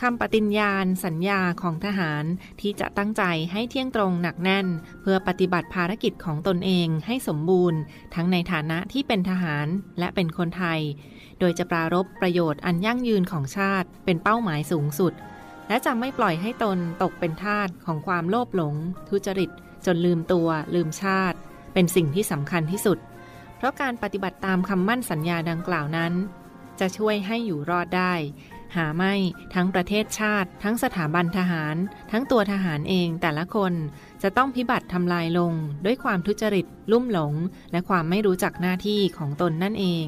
คำปฏิญญาณสัญญาของทหารที่จะตั้งใจให้เที่ยงตรงหนักแน่น เพื่อปฏิบัติภารกิจของตนเองให้สมบูรณ์ ทั้งในฐานะที่เป็นทหารและเป็นคนไทย โดยจะปรารบประโยชน์อันยั่งยืนของชาติ เป็นเป้าหมายสูงสุด และจะไม่ปล่อยให้ตนตกเป็นทาสของความโลภหลง ทุจริต จนลืมตัว ลืมชาติ เป็นสิ่งที่สำคัญที่สุด เพราะการปฏิบัติตามคำมั่นสัญญาดังกล่าวนั้น จะช่วยให้อยู่รอดได้ หาไม่ทั้งประเทศชาติ ทั้งสถาบันทหาร ทั้งตัวทหารเองแต่ละคนจะต้องพิบัติทำลายลง ด้วยความทุจริต ลุ่มหลง และความไม่รู้จักหน้าที่ของตนนั่นเอง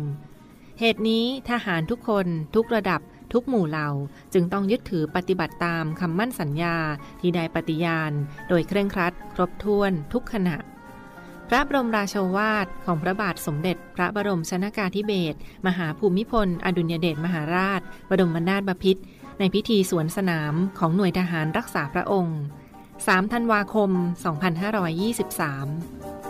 เหตุนี้ทหารทุกคนทุกระดับทุกหมู่เหล่าจึงต้องยึดถือปฏิบัติตามคำมั่นสัญญาที่ได้ปฏิญาณ โดยเคร่งครัด ครบถ้วนทุกขณะ พระบรมราโชวาทของพระบาทสมเด็จ พระบรมชนากาธิเบศรมหาภูมิพล อดุลยเดชมหาราช บรมนาถบพิตรในพิธีสวนสนามของหน่วยทหารรักษาพระองค์ 3 ธันวาคม 2523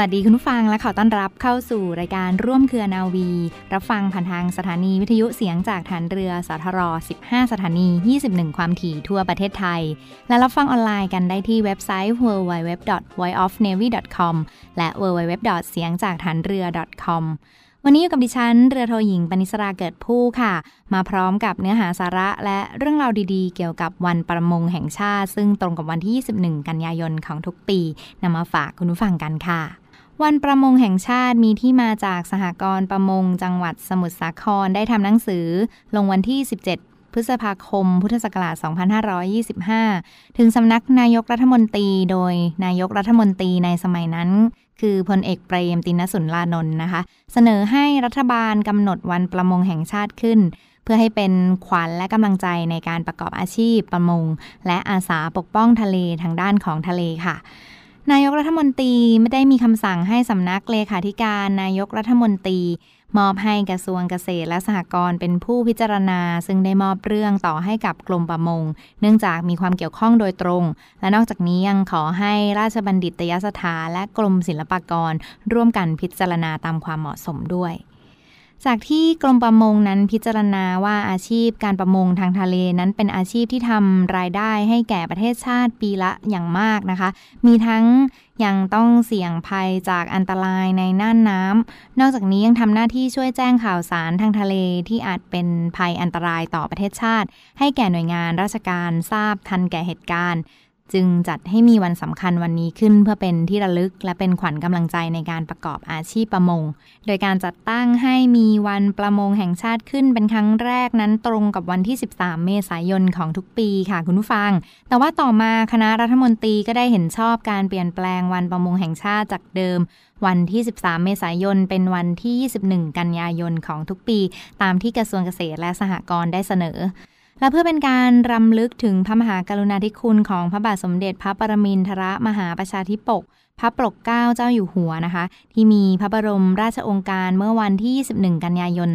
วัสดีคุณผู้ฟังและขอต้อนรับเข้าสู่รายการร่วมเครือนาวี รับฟังผ่านทางสถานีวิทยุเสียงจากฐานเรือสทร 15 สถานี 21 ความถี่ทั่วประเทศไทย และรับฟังออนไลน์กันได้ที่เว็บไซต์ www.voiceofnavy.com และ www. เสียงจากฐานเรือ .com วันนี้อยู่กับดิฉันเรือโทหญิงปณิสราเกิดผู้ค่ะ มาพร้อมกับเนื้อหาสาระและเรื่องราวดีๆ เกี่ยวกับวันประมงแห่งชาติ ซึ่งตรงกับวันที่ 21 กันยายนของทุกปีนำมาฝากคุณผู้ฟังกันค่ะ วันประมงแห่งชาติมีที่มาจากสหกรณ์ประมงจังหวัดสมุทรสาครได้ทำหนังสือ ลงวันที่ 17 พฤษภาคม พุทธศักราช 2525 ถึงสำนักนายกรัฐมนตรี โดยนายกรัฐมนตรีในสมัยนั้น คือพลเอกเปรมตินสุนลานนท์นะคะ เสนอให้รัฐบาลกำหนดวันประมงแห่งชาติขึ้นเพื่อให้เป็นขวัญและกำลังใจในการประกอบอาชีพประมง และอาสาปกป้องทะเลทางด้านของทะเลค่ะ นายกรัฐมนตรีไม่ได้มีคำสั่งให้สำนักเลขาธิการนายกรัฐมนตรี มอบให้กระทรวงเกษตรและสหกรณ์เป็นผู้พิจารณา ซึ่งได้มอบเรื่องต่อให้กับกรมประมง เนื่องจากมีความเกี่ยวข้องโดยตรง และนอกจากนี้ยังขอให้ราชบัณฑิตยสถานและกรมศิลปากร ร่วมกันพิจารณาตามความเหมาะสมด้วย จากที่กรมประมงนั้นพิจารณาว่าอาชีพการประมงทางทะเลนั้นเป็นอาชีพที่ทำรายได้ให้แก่ประเทศชาติปีละอย่างมากนะคะ มีทั้งยังต้องเสี่ยงภัยจากอันตรายในน่านน้ำนอกจากนี้ยังทำหน้าที่ช่วยแจ้งข่าวสารทางทะเลที่อาจเป็นภัยอันตรายต่อประเทศชาติ ให้แก่หน่วยงานราชการทราบทันแก่เหตุการณ์ จึงจัดให้มีวันสำคัญวันนี้ขึ้นเพื่อเป็นที่ระลึกและเป็นขวัญกำลังใจในการประกอบอาชีพประมง โดยการจัดตั้งให้มีวันประมงแห่งชาติขึ้นเป็นครั้งแรกนั้นตรงกับวันที่ 13 เมษายนของทุกปีค่ะคุณผู้ฟัง แต่ว่าต่อมาคณะรัฐมนตรีก็ได้เห็นชอบการเปลี่ยนแปลงวันประมงแห่งชาติจากเดิม วันที่ 13 เมษายน เป็นวันที่ 21 กันยายนของทุกปี ตามที่กระทรวงเกษตรและสหกรณ์ได้เสนอ และเพื่อเป็นการรำลึกถึงพระมหากรุณาธิคุณของพระบาทสมเด็จพระปรมินทรมหาประชาธิปก พระปกเกล้าเจ้าอยู่หัวนะคะ ที่มีพระบรมราชองค์การเมื่อวันที่ 21 กันยายน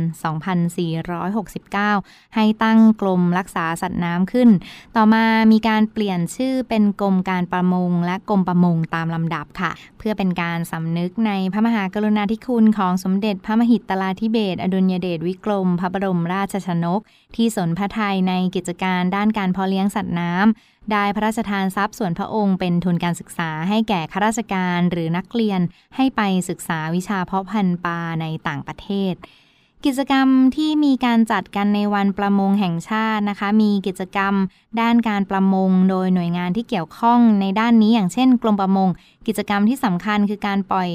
2469 ให้ตั้งกรมรักษาสัตว์น้ำขึ้น ต่อมามีการเปลี่ยนชื่อเป็นกรมการประมงและกรมประมงตามลำดับค่ะ เพื่อเป็นการสำนึกในพระมหากรุณาธิคุณของสมเด็จพระมหิตลาธิเบศรอดุลยเดชวิกรม พระบรมราชชนก ที่สนพระไทยในกิจการด้านการเพาะเลี้ยงสัตว์น้ำ ได้พระราชทานทรัพย์ส่วนพระองค์เป็นทุนการศึกษาให้แก่ข้าราชการหรือนักเรียนให้ไปศึกษาวิชาเพาะพันธุ์ปลาในต่างประเทศ กิจกรรมที่มีการจัดกันในวันประมงแห่งชาตินะคะ มีกิจกรรมด้านการประมงโดยหน่วยงานที่เกี่ยวข้องในด้านนี้อย่างเช่น กรมประมง กิจกรรมที่สำคัญคือการปล่อย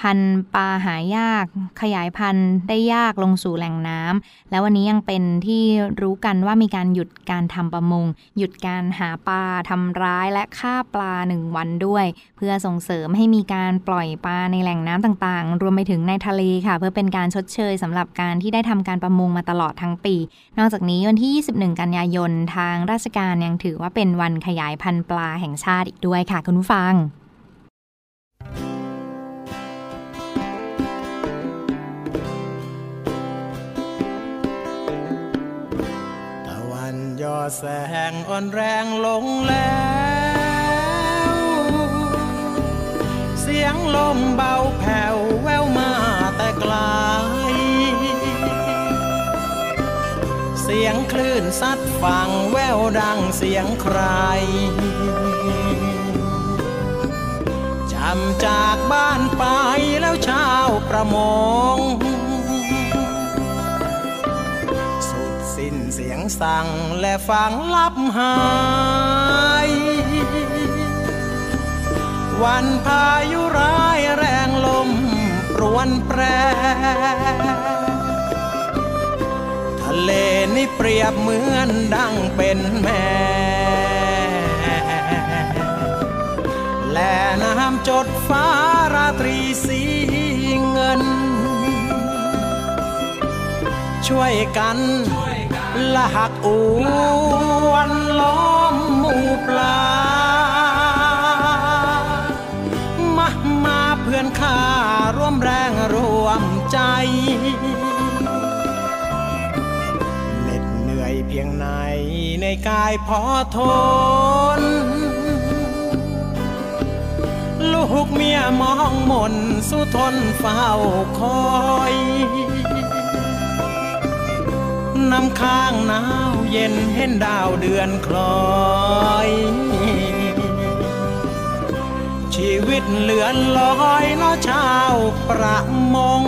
พันธุ์ปลาหายาก ขยายพันธุ์ได้ยากลงสู่แหล่งน้ำแล้ววันนี้ยังเป็นที่รู้กันว่ามีการหยุดการทำประมง หยุดการหาปลาทำร้ายและฆ่าปลาหนึ่งวันด้วย เพื่อส่งเสริมให้มีการปล่อยปลาในแหล่งน้ำต่างๆ รวมไปถึงในทะเลค่ะ เพื่อเป็นการชดเชยสำหรับการที่ได้ทำการประมงมาตลอดทั้งปี นอกจากนี้วันที่ 21 กันยายนทางราชการยังถือว่าเป็นวันขยายพันธุ์ปลาแห่งชาติอีกด้วยค่ะคุณผู้ฟัง แสงอ่อนแรงลงแล้ว เสียงลมเบาแผ่วแววมาแต่ไกล เสียงคลื่นซัดฝั่งแววดังเสียงใครจำจากบ้านไปแล้วชาวประมง เสียงสั่งและฟังลับหาย วันพายุร้ายแรงลมปรวนแปร ทะเลนี่เปรียบเหมือนดังเป็นแม่ และน้ำจดฟ้าราตรีสีเงิน ช่วยกัน ละหักอวนล้อมหมู่ปลา มามาเพื่อนข้าร่วมแรงร่วมใจเหน็ดเหนื่อยเพียงไหนในกายพอทน ลูกเมียมองมนสู้ทนเฝ้าคอย น้ำค้างหนาวเย็นเห็นดาวเดือนคลอย ชีวิตเหลือนลอยเน้อชาวประมง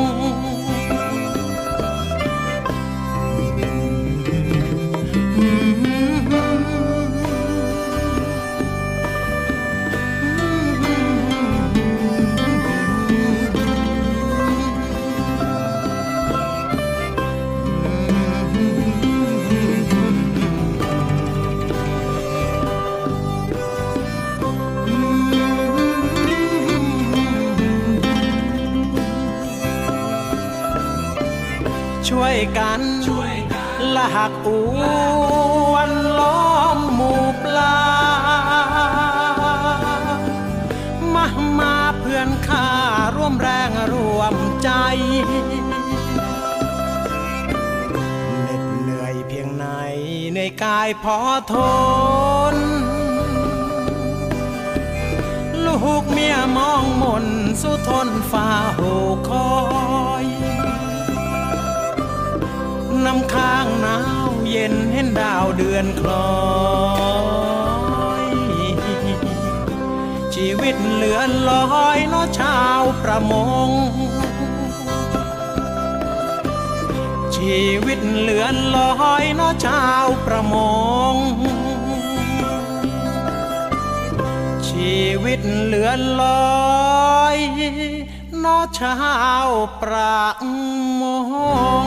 ช่วยกันช่วยกันละหักอวนล้อมหมู่ปลา มามาเพื่อนข้าร่วมแรงร่วมใจเหน็ดเหนื่อยเพียงไหนในกายพอทน ลูกเมียมองมนสู้ทนฝ่าโหคอย น้ำค้างหนาวเย็นเห็นดาวเดือนคล้อยชีวิตเหลือนลอยน้อชาวประมง ชีวิตเหลือนลอยน้อชาวประมง ชีวิตเหลือนลอยน้อชาวประมง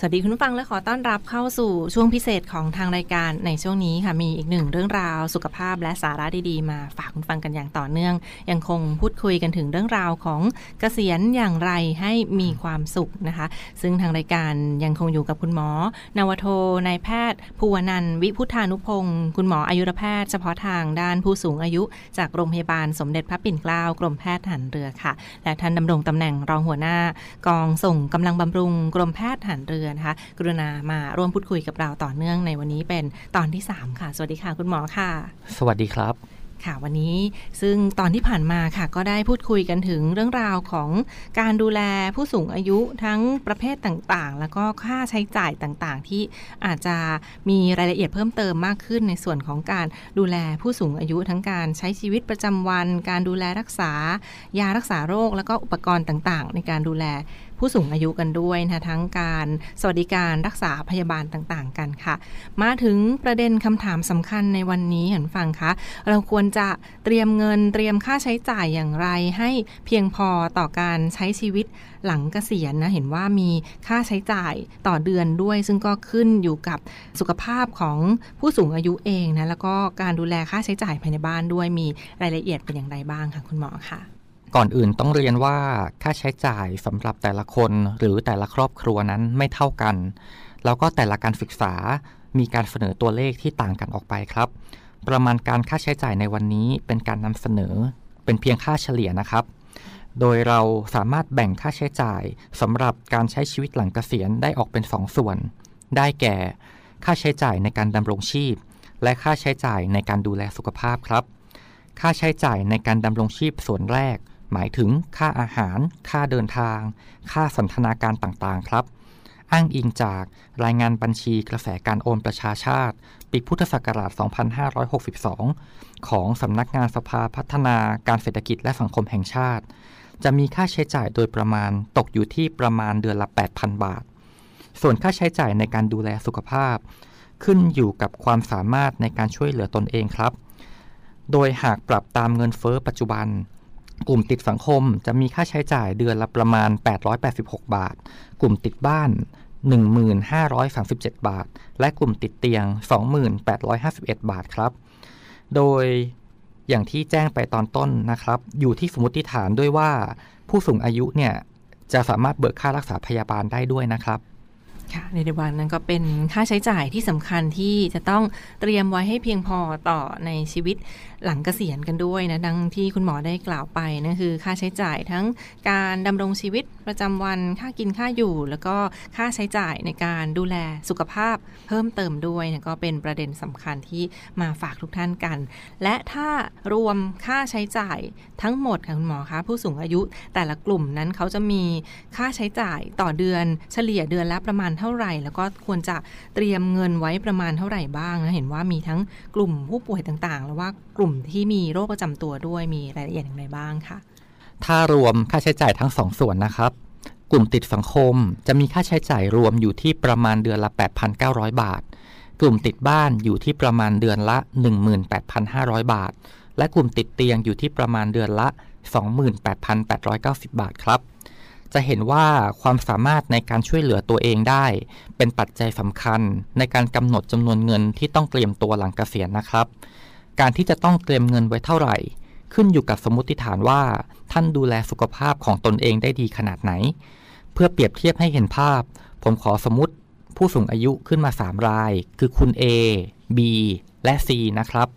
สวัสดีคุณผู้ฟังและขอต้อนรับเข้าสู่ช่วงพิเศษของทางรายการในช่วงนี้ค่ะ มีอีกหนึ่งเรื่องราวสุขภาพและสาระดีๆ มาฝากคุณฟังกันอย่างต่อเนื่อง ยังคงพูดคุยกันถึงเรื่องราวของเกษียณอย่างไรให้มีความสุขนะคะ ซึ่งทางรายการยังคงอยู่กับคุณหมอนาวโทนายแพทย์ภูวนันวิพุทธานุพงศ์คุณหมออายุรแพทย์เฉพาะทางด้านผู้สูงอายุ จากโรงพยาบาลสมเด็จพระปิ่นเกล้ากรมแพทย์ทหารเรือค่ะ และท่านดำรงตำแหน่งรองหัวหน้ากองส่งกำลังบำรุงกรมแพทย์ทหารเรือนะคะ กรุณามาร่วมพูดคุยกับเราต่อเนื่องในวันนี้เป็นตอนที่ 3 ค่ะ สวัสดีค่ะ คุณหมอค่ะ สวัสดีครับค่ะวันนี้ซึ่งตอนที่ผ่านมาค่ะ ก็ได้พูดคุยกันถึงเรื่องราวของการดูแลผู้สูงอายุทั้งประเภทต่างๆ แล้วก็ค่าใช้จ่ายต่างๆ ที่อาจจะมีรายละเอียดเพิ่มเติมมากขึ้นในส่วนของการดูแลผู้สูงอายุทั้งการใช้ชีวิตประจำวัน การดูแลรักษา ยารักษาโรค แล้วก็อุปกรณ์ต่างๆ ในการดูแล ผู้สูงอายุกันด้วยนะทั้งการสวัสดิการรักษาพยาบาลต่างๆ กันค่ะ มาถึงประเด็นคำถามสำคัญในวันนี้เห็นฟังคะเราควรจะเตรียมเงินเตรียมค่าใช้จ่ายอย่างไร ให้เพียงพอต่อการใช้ชีวิตหลังเกษียณนะเห็นว่ามีค่าใช้จ่ายต่อเดือนด้วย ซึ่งก็ขึ้นอยู่กับสุขภาพของผู้สูงอายุเองนะแล้วก็การดูแลค่าใช้จ่ายภายในบ้านด้วยมีรายละเอียดเป็นอย่างไรบ้างคะคุณหมอคะ ก่อนอื่นต้องเรียนว่าค่าใช้จ่ายสำหรับแต่ละคนหรือแต่ละครอบครัวนั้นไม่เท่ากัน แล้วก็แต่ละการศึกษามีการเสนอตัวเลขที่ต่างกันออกไปครับ ประมาณการค่าใช้จ่ายในวันนี้เป็นการนำเสนอ เป็นเพียงค่าเฉลี่ยนะครับ โดยเราสามารถแบ่งค่าใช้จ่ายสำหรับการใช้ชีวิตหลังเกษียณได้ออกเป็น2ส่วน ได้แก่ ค่าใช้จ่ายในการดำรงชีพ และค่าใช้จ่ายในการดูแลสุขภาพครับ ค่าใช้จ่ายในการดำรงชีพส่วนแรก หมายถึงค่าอาหาร ค่าเดินทาง ค่าสันทนาการต่างๆ ครับ อ้างอิงจากรายงานบัญชีกระแสการโอนประชาชาติ ปีพุทธศักราช 2562 ของสำนักงานสภาพัฒนาการเศรษฐกิจและสังคมแห่งชาติ จะมีค่าใช้จ่ายโดยประมาณตกอยู่ที่ประมาณเดือนละ 8,000 บาท ส่วนค่าใช้จ่ายในการดูแลสุขภาพ ขึ้นอยู่กับความสามารถในการช่วยเหลือตนเองครับ โดยหากปรับตามเงินเฟอ้อปัจจุบัน กลุ่มติดสังคมจะมีค่าใช้จ่ายเดือนละประมาณ 886 บาท กลุ่มติดบ้าน 1537 บาท และกลุ่มติดเตียง 2851 บาทครับ โดยอย่างที่แจ้งไปตอนต้นนะครับ อยู่ที่สมมติฐานด้วยว่าผู้สูงอายุเนี่ยจะสามารถเบิกค่ารักษาพยาบาลได้ด้วยนะครับ ค่ะในเดวันนั้นก็เป็นค่าใช้จ่ายที่สำคัญที่จะต้องเตรียมไว้ให้เพียงพอต่อในชีวิตหลังเกษียณกันด้วยนะดังที่คุณหมอได้กล่าวไปนั่นคือค่าใช้จ่ายทั้งการดำรงชีวิต ประจำวันค่ากินค่าอยู่ แล้วก็ค่าใช้จ่ายในการดูแลสุขภาพเพิ่มเติมด้วยนะก็เป็นประเด็นสำคัญที่มาฝากทุกท่านกัน และถ้ารวมค่าใช้จ่ายทั้งหมดค่ะคุณหมอคะผู้สูงอายุแต่ละกลุ่มนั้นเขาจะมีค่าใช้จ่ายต่อเดือนเฉลี่ยเดือนละประมาณเท่าไหร่ แล้วก็ควรจะเตรียมเงินไว้ประมาณเท่าไหร่บ้างนะเห็นว่ามีทั้งกลุ่มผู้ป่วยต่างๆ แล้วว่ากลุ่มที่มีโรคประจำตัวด้วยมีรายละเอียดอย่างไรบ้างค่ะ ถ้ารวมค่าใช้จ่ายทั้งสองส่วนนะครับ กลุ่มติดสังคมจะมีค่าใช้จ่ายรวมอยู่ที่ประมาณเดือนละ 8,900 บาท กลุ่มติดบ้านอยู่ที่ประมาณเดือนละ 18,500 บาท และกลุ่มติดเตียงอยู่ที่ประมาณเดือนละ 28,890 บาทครับ จะเห็นว่าความสามารถในการช่วยเหลือตัวเองได้ เป็นปัจจัยสำคัญในการกำหนดจำนวนเงินที่ต้องเตรียมตัวหลังเกษียณนะครับ การที่จะต้องเตรียมเงินไว้เท่าไหร่ ขึ้นอยู่กับสมมติฐานว่า ท่านดูแลสุขภาพของตนเองได้ดีขนาดไหน เพื่อเปรียบเทียบให้เห็นภาพ ผมขอสมมติผู้สูงอายุขึ้นมา 3 ราย คือคุณ A B และ C นะครับ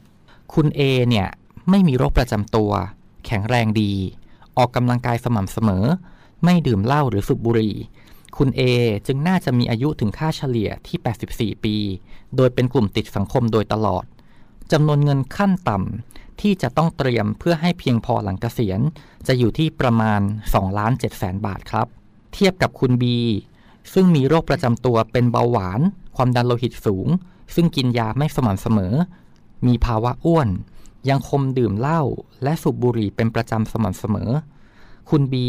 คุณ A เนี่ยไม่มีโรคประจำตัว แข็งแรงดี ออกกำลังกายสม่ำเสมอ ไม่ดื่มเหล้าหรือสูบบุหรี่ คุณ A จึงน่าจะมีอายุถึงค่าเฉลี่ยที่ 84 ปี โดยเป็นกลุ่มติดสังคมโดยตลอดจำนวนเงินขั้นต่ำ ที่จะต้องเตรียมเพื่อให้เพียงพอหลังเกษียณ จะอยู่ที่ประมาณ2ล้าน7แสนบาทครับ เทียบกับคุณ B ซึ่งมีโรคประจำตัวเป็นเบาหวาน ความดันโลหิตสูง ซึ่งกินยาไม่สม่ำเสมอ มีภาวะอ้วน ยังคมดื่มเหล้าและสูบบุหรี่เป็นประจำสม่ำเสมอ คุณบี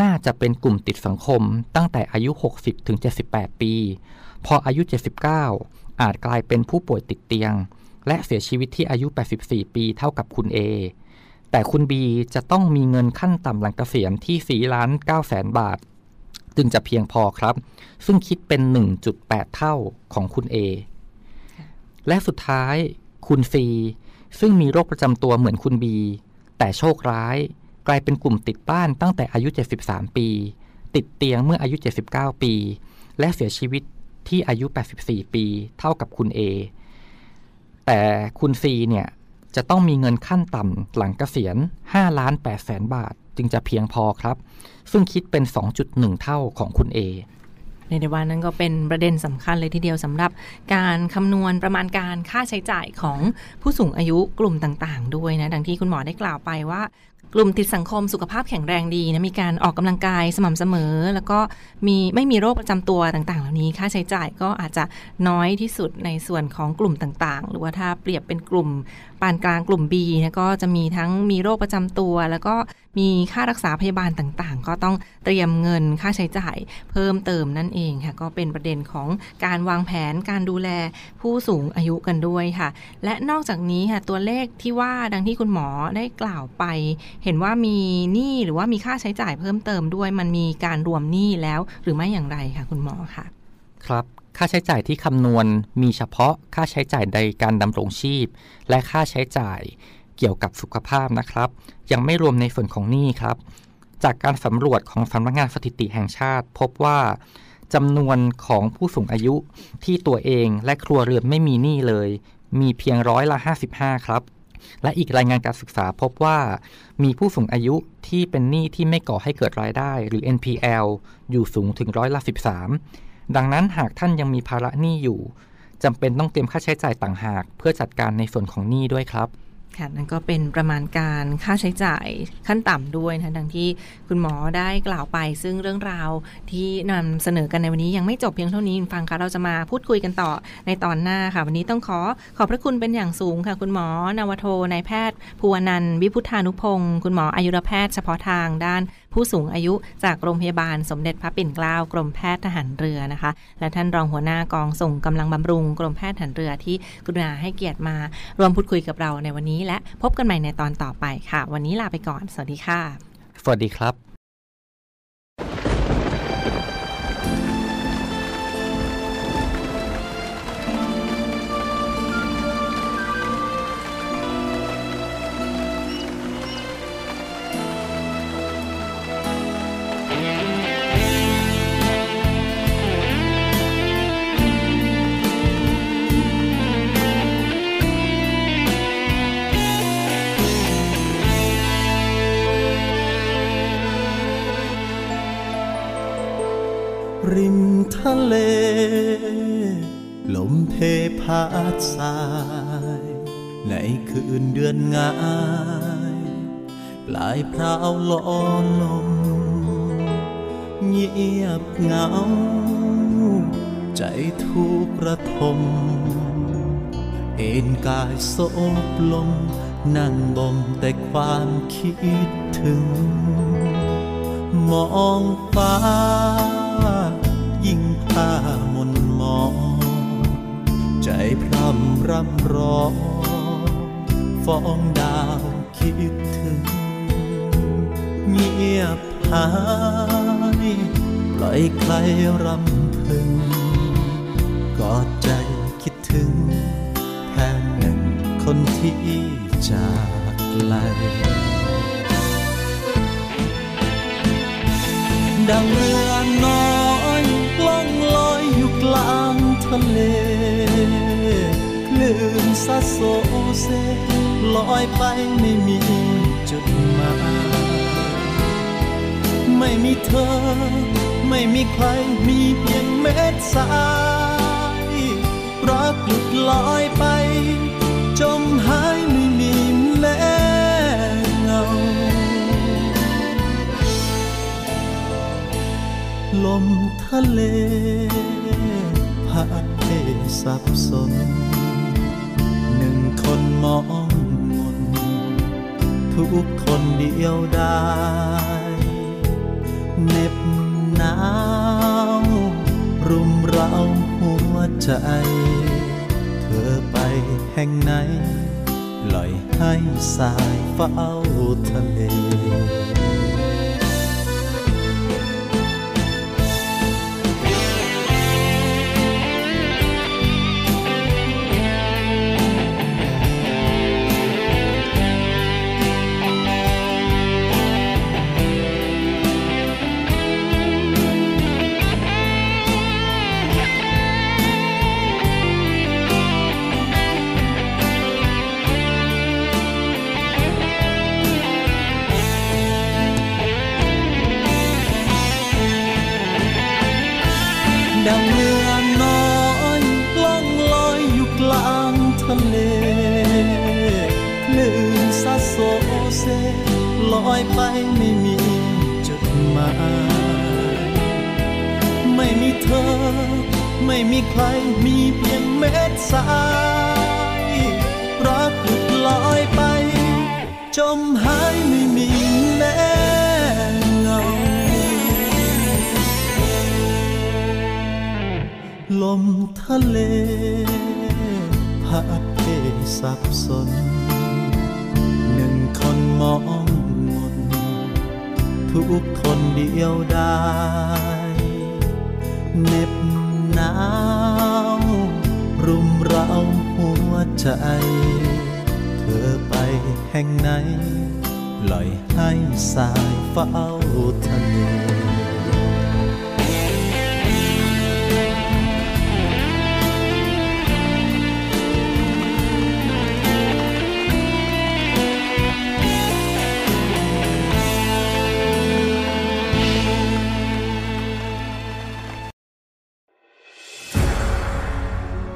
น่าจะเป็นกลุ่มติดสังคมตั้งแต่อายุ 60ถึง78 ปี พออายุ 79 อาจกลายเป็นผู้ป่วยติดเตียง และเสียชีวิตที่อายุ 84 ปีเท่ากับคุณ A แต่คุณ B จะต้องมีเงินขั้นต่ำหลังเกษียณที่4ล้าน9แสนบาท จึงจะเพียงพอครับ ซึ่งคิดเป็น 1.8 เท่าของคุณ A และสุดท้ายคุณ C ซึ่งมีโรคประจำตัวเหมือนคุณ B แต่โชคร้าย กลายเป็นกลุ่มติดบ้านตั้งแต่อายุ 73 ปี ติดเตียงเมื่ออายุ 79 ปี และเสียชีวิตที่อายุ 84 ปี เท่ากับคุณ A แต่คุณซีเนี่ยจะต้องมีเงินขั้นต่ำหลังเกษียณ5ล้าน8แสนบาท จึงจะเพียงพอครับ ซึ่งคิดเป็น 2.1 เท่าของคุณ A ในเดวันนั้นก็เป็นประเด็นสำคัญเลยทีเดียวสำหรับการคำนวณประมาณการค่าใช้จ่ายของผู้สูงอายุกลุ่มต่างๆ ด้วยนะ ดังที่คุณหมอได้กล่าวไปว่า กลุ่มติดสังคมสุขภาพแข็งแรงดีนะมีการออกกำลังกายสม่ำเสมอ แล้วก็มีไม่มีโรคประจำตัวต่างๆ เหล่านี้ ค่าใช้จ่ายก็อาจจะน้อยที่สุดในส่วนของกลุ่มต่างๆ หรือว่าถ้าเปรียบเป็นกลุ่มปานกลางกลุ่ม B นะก็จะมีทั้งมีโรคประจำตัว แล้วก็มีค่ารักษาพยาบาลต่างๆ ก็ต้องเตรียมเงินค่าใช้จ่ายเพิ่มเติมนั่นเองค่ะก็เป็นประเด็นของการวางแผนการดูแลผู้สูงอายุกันด้วยค่ะ และนอกจากนี้ค่ะตัวเลขที่ว่าดังที่คุณหมอได้กล่าวไป เห็นว่ามีหนี้หรือว่ามีค่าใช้จ่ายเพิ่มเติมด้วย มันมีการรวมหนี้แล้วหรือไม่อย่างไรค่ะคุณหมอค่ะครับค่าใช้จ่ายที่คำนวณมีเฉพาะค่าใช้จ่ายในการดำรงชีพ และค่าใช้จ่าย เกี่ยวกับสุขภาพนะครับ ยังไม่รวมในส่วนของหนี้ครับ จากการสำรวจของสำนักงานสถิติแห่งชาติ พบว่าจำนวนของผู้สูงอายุที่ตัวเองและครัวเรือนไม่มีหนี้เลย มีเพียงร้อยละ 55 ครับ และอีกรายงานการศึกษาพบว่า มีผู้สูงอายุที่เป็นหนี้ที่ไม่ก่อให้เกิดรายได้ หรือ NPL อยู่สูงถึงร้อยละ 13 ดังนั้นหากท่านยังมีภาระหนี้อยู่จำเป็นต้องเตรียมค่าใช้จ่ายต่างหาก เพื่อจัดการในส่วนของหนี้ด้วยครับ ค่ะนั่นก็เป็นประมาณการค่าใช้จ่ายขั้นต่ำด้วยนะดังที่คุณหมอได้กล่าวไป ซึ่งเรื่องราวที่นำเสนอกันในวันนี้ยังไม่จบเพียงเท่านี้ฟังคะเราจะมาพูดคุยกันต่อในตอนหน้าค่ะ วันนี้ต้องขอขอบพระคุณเป็นอย่างสูงค่ะ คุณหมอนาวโทนายแพทย์ภูวนันท์วิพุทธานุพงศ์คุณหมออายุรแพทย์เฉพาะทางด้านผู้สูงอายุจากโรงพยาบาลสมเด็จพระปิ่นเกล้ากรมแพทย์ทหารเรือนะคะ และท่านรองหัวหน้ากองส่งกำลังบำรุงกรมแพทย์ทหารเรือที่กรุณาให้เกียรติมารวมพูดคุยกับเราในวันนี้ และพบกันใหม่ในตอนต่อไปค่ะ วันนี้ลาไปก่อน สวัสดีค่ะ สวัสดีครับ เล ลมเพพาดสาย ในคืนเดือนงายปลายพราวลอนลม เงียบเหงา ใจทุกระทม เอ็นกายโซบลง นั่งบ่มแต่ความคิดถึง มองฟ้า ยิ่งพามนมอง ใจพร่ำรำร้องฟ้องดาวคิดถึง เงียบหายปล่อยใครรำพึง กอดใจคิดถึงแทนหนึ่งคนที่จากไกลดังเรือ ลื่นซัดโซเซลอยไปไม่มีจุดหมายไม่มีเธอ ไม่มีใครมีเพียงเม็ดทรายรักหลุดลอยไป จมหายไม่มีแม้เงาลมทะเลพัดเพสับสนหนึ่งคน มองมนทุกคนเดียวได้เหน็บหนาวรุมเร้าหัวใจ เธอไปแห่งไหน ปล่อยให้สายเฝ้าทะเล เซลอยไปไม่มีจุดหมายไม่มีเธอ ไม่มีใครมีเพียงเม็ดทรายรักหลุดลอยไป จมหายไม่มีแม้เงาลมทะเลพัดเพสับสน มองมนทุกคนเดียวได้เน็บหนาวรุมเร้าหัวใจ เธอไปแห่งไหน ปล่อยให้สายเฝ้าทะเล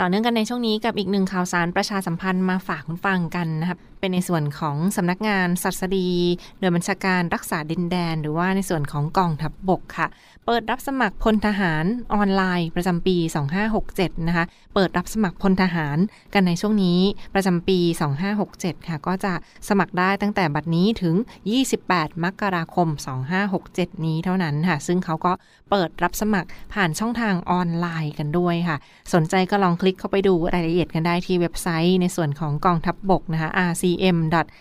ต่อเนื่องกันในช่วงนี้กับอีกหนึ่งข่าวสารประชาสัมพันธ์มาฝากคุณฟังกันนะครับ เป็นในส่วนของสำนักงานสัตสดีโดยบัญชาการรักษาดินแดน หรือว่าในส่วนของกองทัพบบกค่ะ เปิดรับสมัครพลทหารออนไลน์ประจำปี 2567 นะคะ เปิดรับสมัครพลทหารกันในช่วงนี้ประจำปี 2567 ค่ะ ก็จะสมัครได้ตั้งแต่บัดนี้ถึง 28 มกราคม 2567 นี้เท่านั้นค่ะ ซึ่งเขาก็เปิดรับสมัครผ่านช่องทางออนไลน์กันด้วยค่ะ สนใจก็ลองคลิกเข้าไปดูรายละเอียดกันได้ที่เว็บไซต์ในส่วนของกองทัพบบกนะคะ rcm.rta.mi.th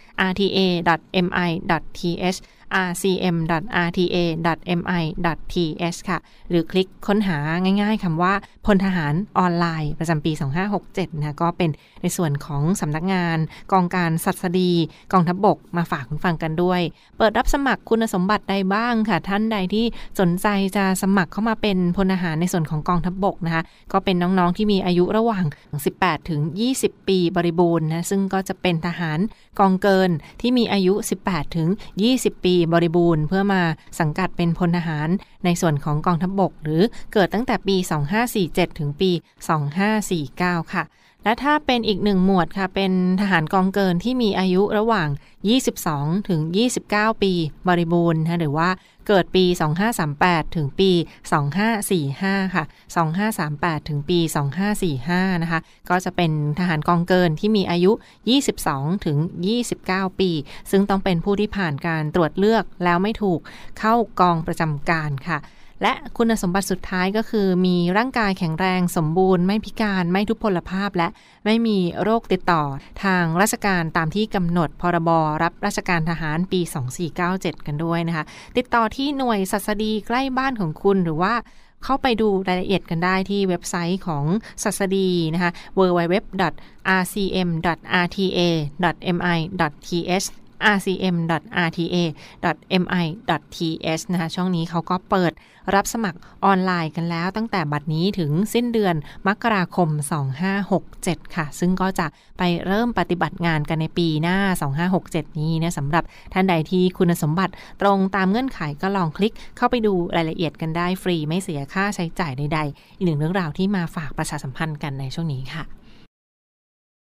rcm.rta.mi.th ค่ะ หรือคลิกค้นหาง่ายๆคำว่าพลทหารออนไลน์ประจำปี 2567 นะคะก็เป็นในส่วนของสำนักงานกองการสัตสดีกองทัพบบกมาฝากคุณฟังกันด้วย เปิดรับสมัครคุณสมบัติใดบ้างค่ะ ท่านใดที่สนใจจะสมัครเข้ามาเป็นพลทหารในส่วนของกองทัพบบกนะคะก็เป็นน้องๆที่มีอายุระหว่าง 18 ถึง 20 ปีบริบูรณ์นะซึ่งก็จะเป็นทหารกองเกินที่มีอายุ 18 ถึง 20 ปีบริบูรณ์เพื่อมาสังกัดเป็นพลทหารในส่วนของกองทัพบบก หรือเกิดตั้งแต่ปี 2547 ถึงปี 2549 ค่ะ และถ้าเป็นอีกหนึ่งหมวดค่ะ เป็นทหารกองเกินที่มีอายุระหว่าง 22 ถึง 29 ปีบริบูรณ์นะหรือว่า เกิดปี 2538 ถึงปี 2545 ค่ะ 2538 ถึงปี 2545 นะคะ ก็จะเป็นทหารกองเกินที่มีอายุ 22 ถึง 29 ปี ซึ่งต้องเป็นผู้ที่ผ่านการตรวจเลือกแล้วไม่ถูกเข้ากองประจำการค่ะ และคุณสมบัติสุดท้ายก็คือมีร่างกายแข็งแรงสมบูรณ์ ไม่พิการไม่ทุพพลภาพ และไม่มีโรคติดต่อ ทางราชการตามที่กำหนดพรบรับราชการทหารปี 2497 กันด้วยนะคะ ติดต่อที่หน่วยสัสดีใกล้บ้านของคุณหรือว่าเข้าไปดูรายละเอียดกันได้ที่เว็บไซต์ของสัสดีนะคะ www.rcm.rta.mi.th rcm.rta.mi.th นะคะช่องนี้เขาก็เปิดรับสมัครออนไลน์กันแล้ว ตั้งแต่บัดนี้ถึงสิ้นเดือนมกราคม 2567 ค่ะ ซึ่งก็จะไปเริ่มปฏิบัติงานกันในปีหน้า 2567 นี้นะสำหรับท่านใดที่คุณสมบัติตรงตามเงื่อนไขก็ลองคลิกเข้าไปดูรายละเอียดกันได้ฟรีไม่เสียค่าใช้จ่ายใดๆ อีกหนึ่งเรื่องราวที่มาฝากประชาสัมพันธ์กันในช่วงนี้ค่ะ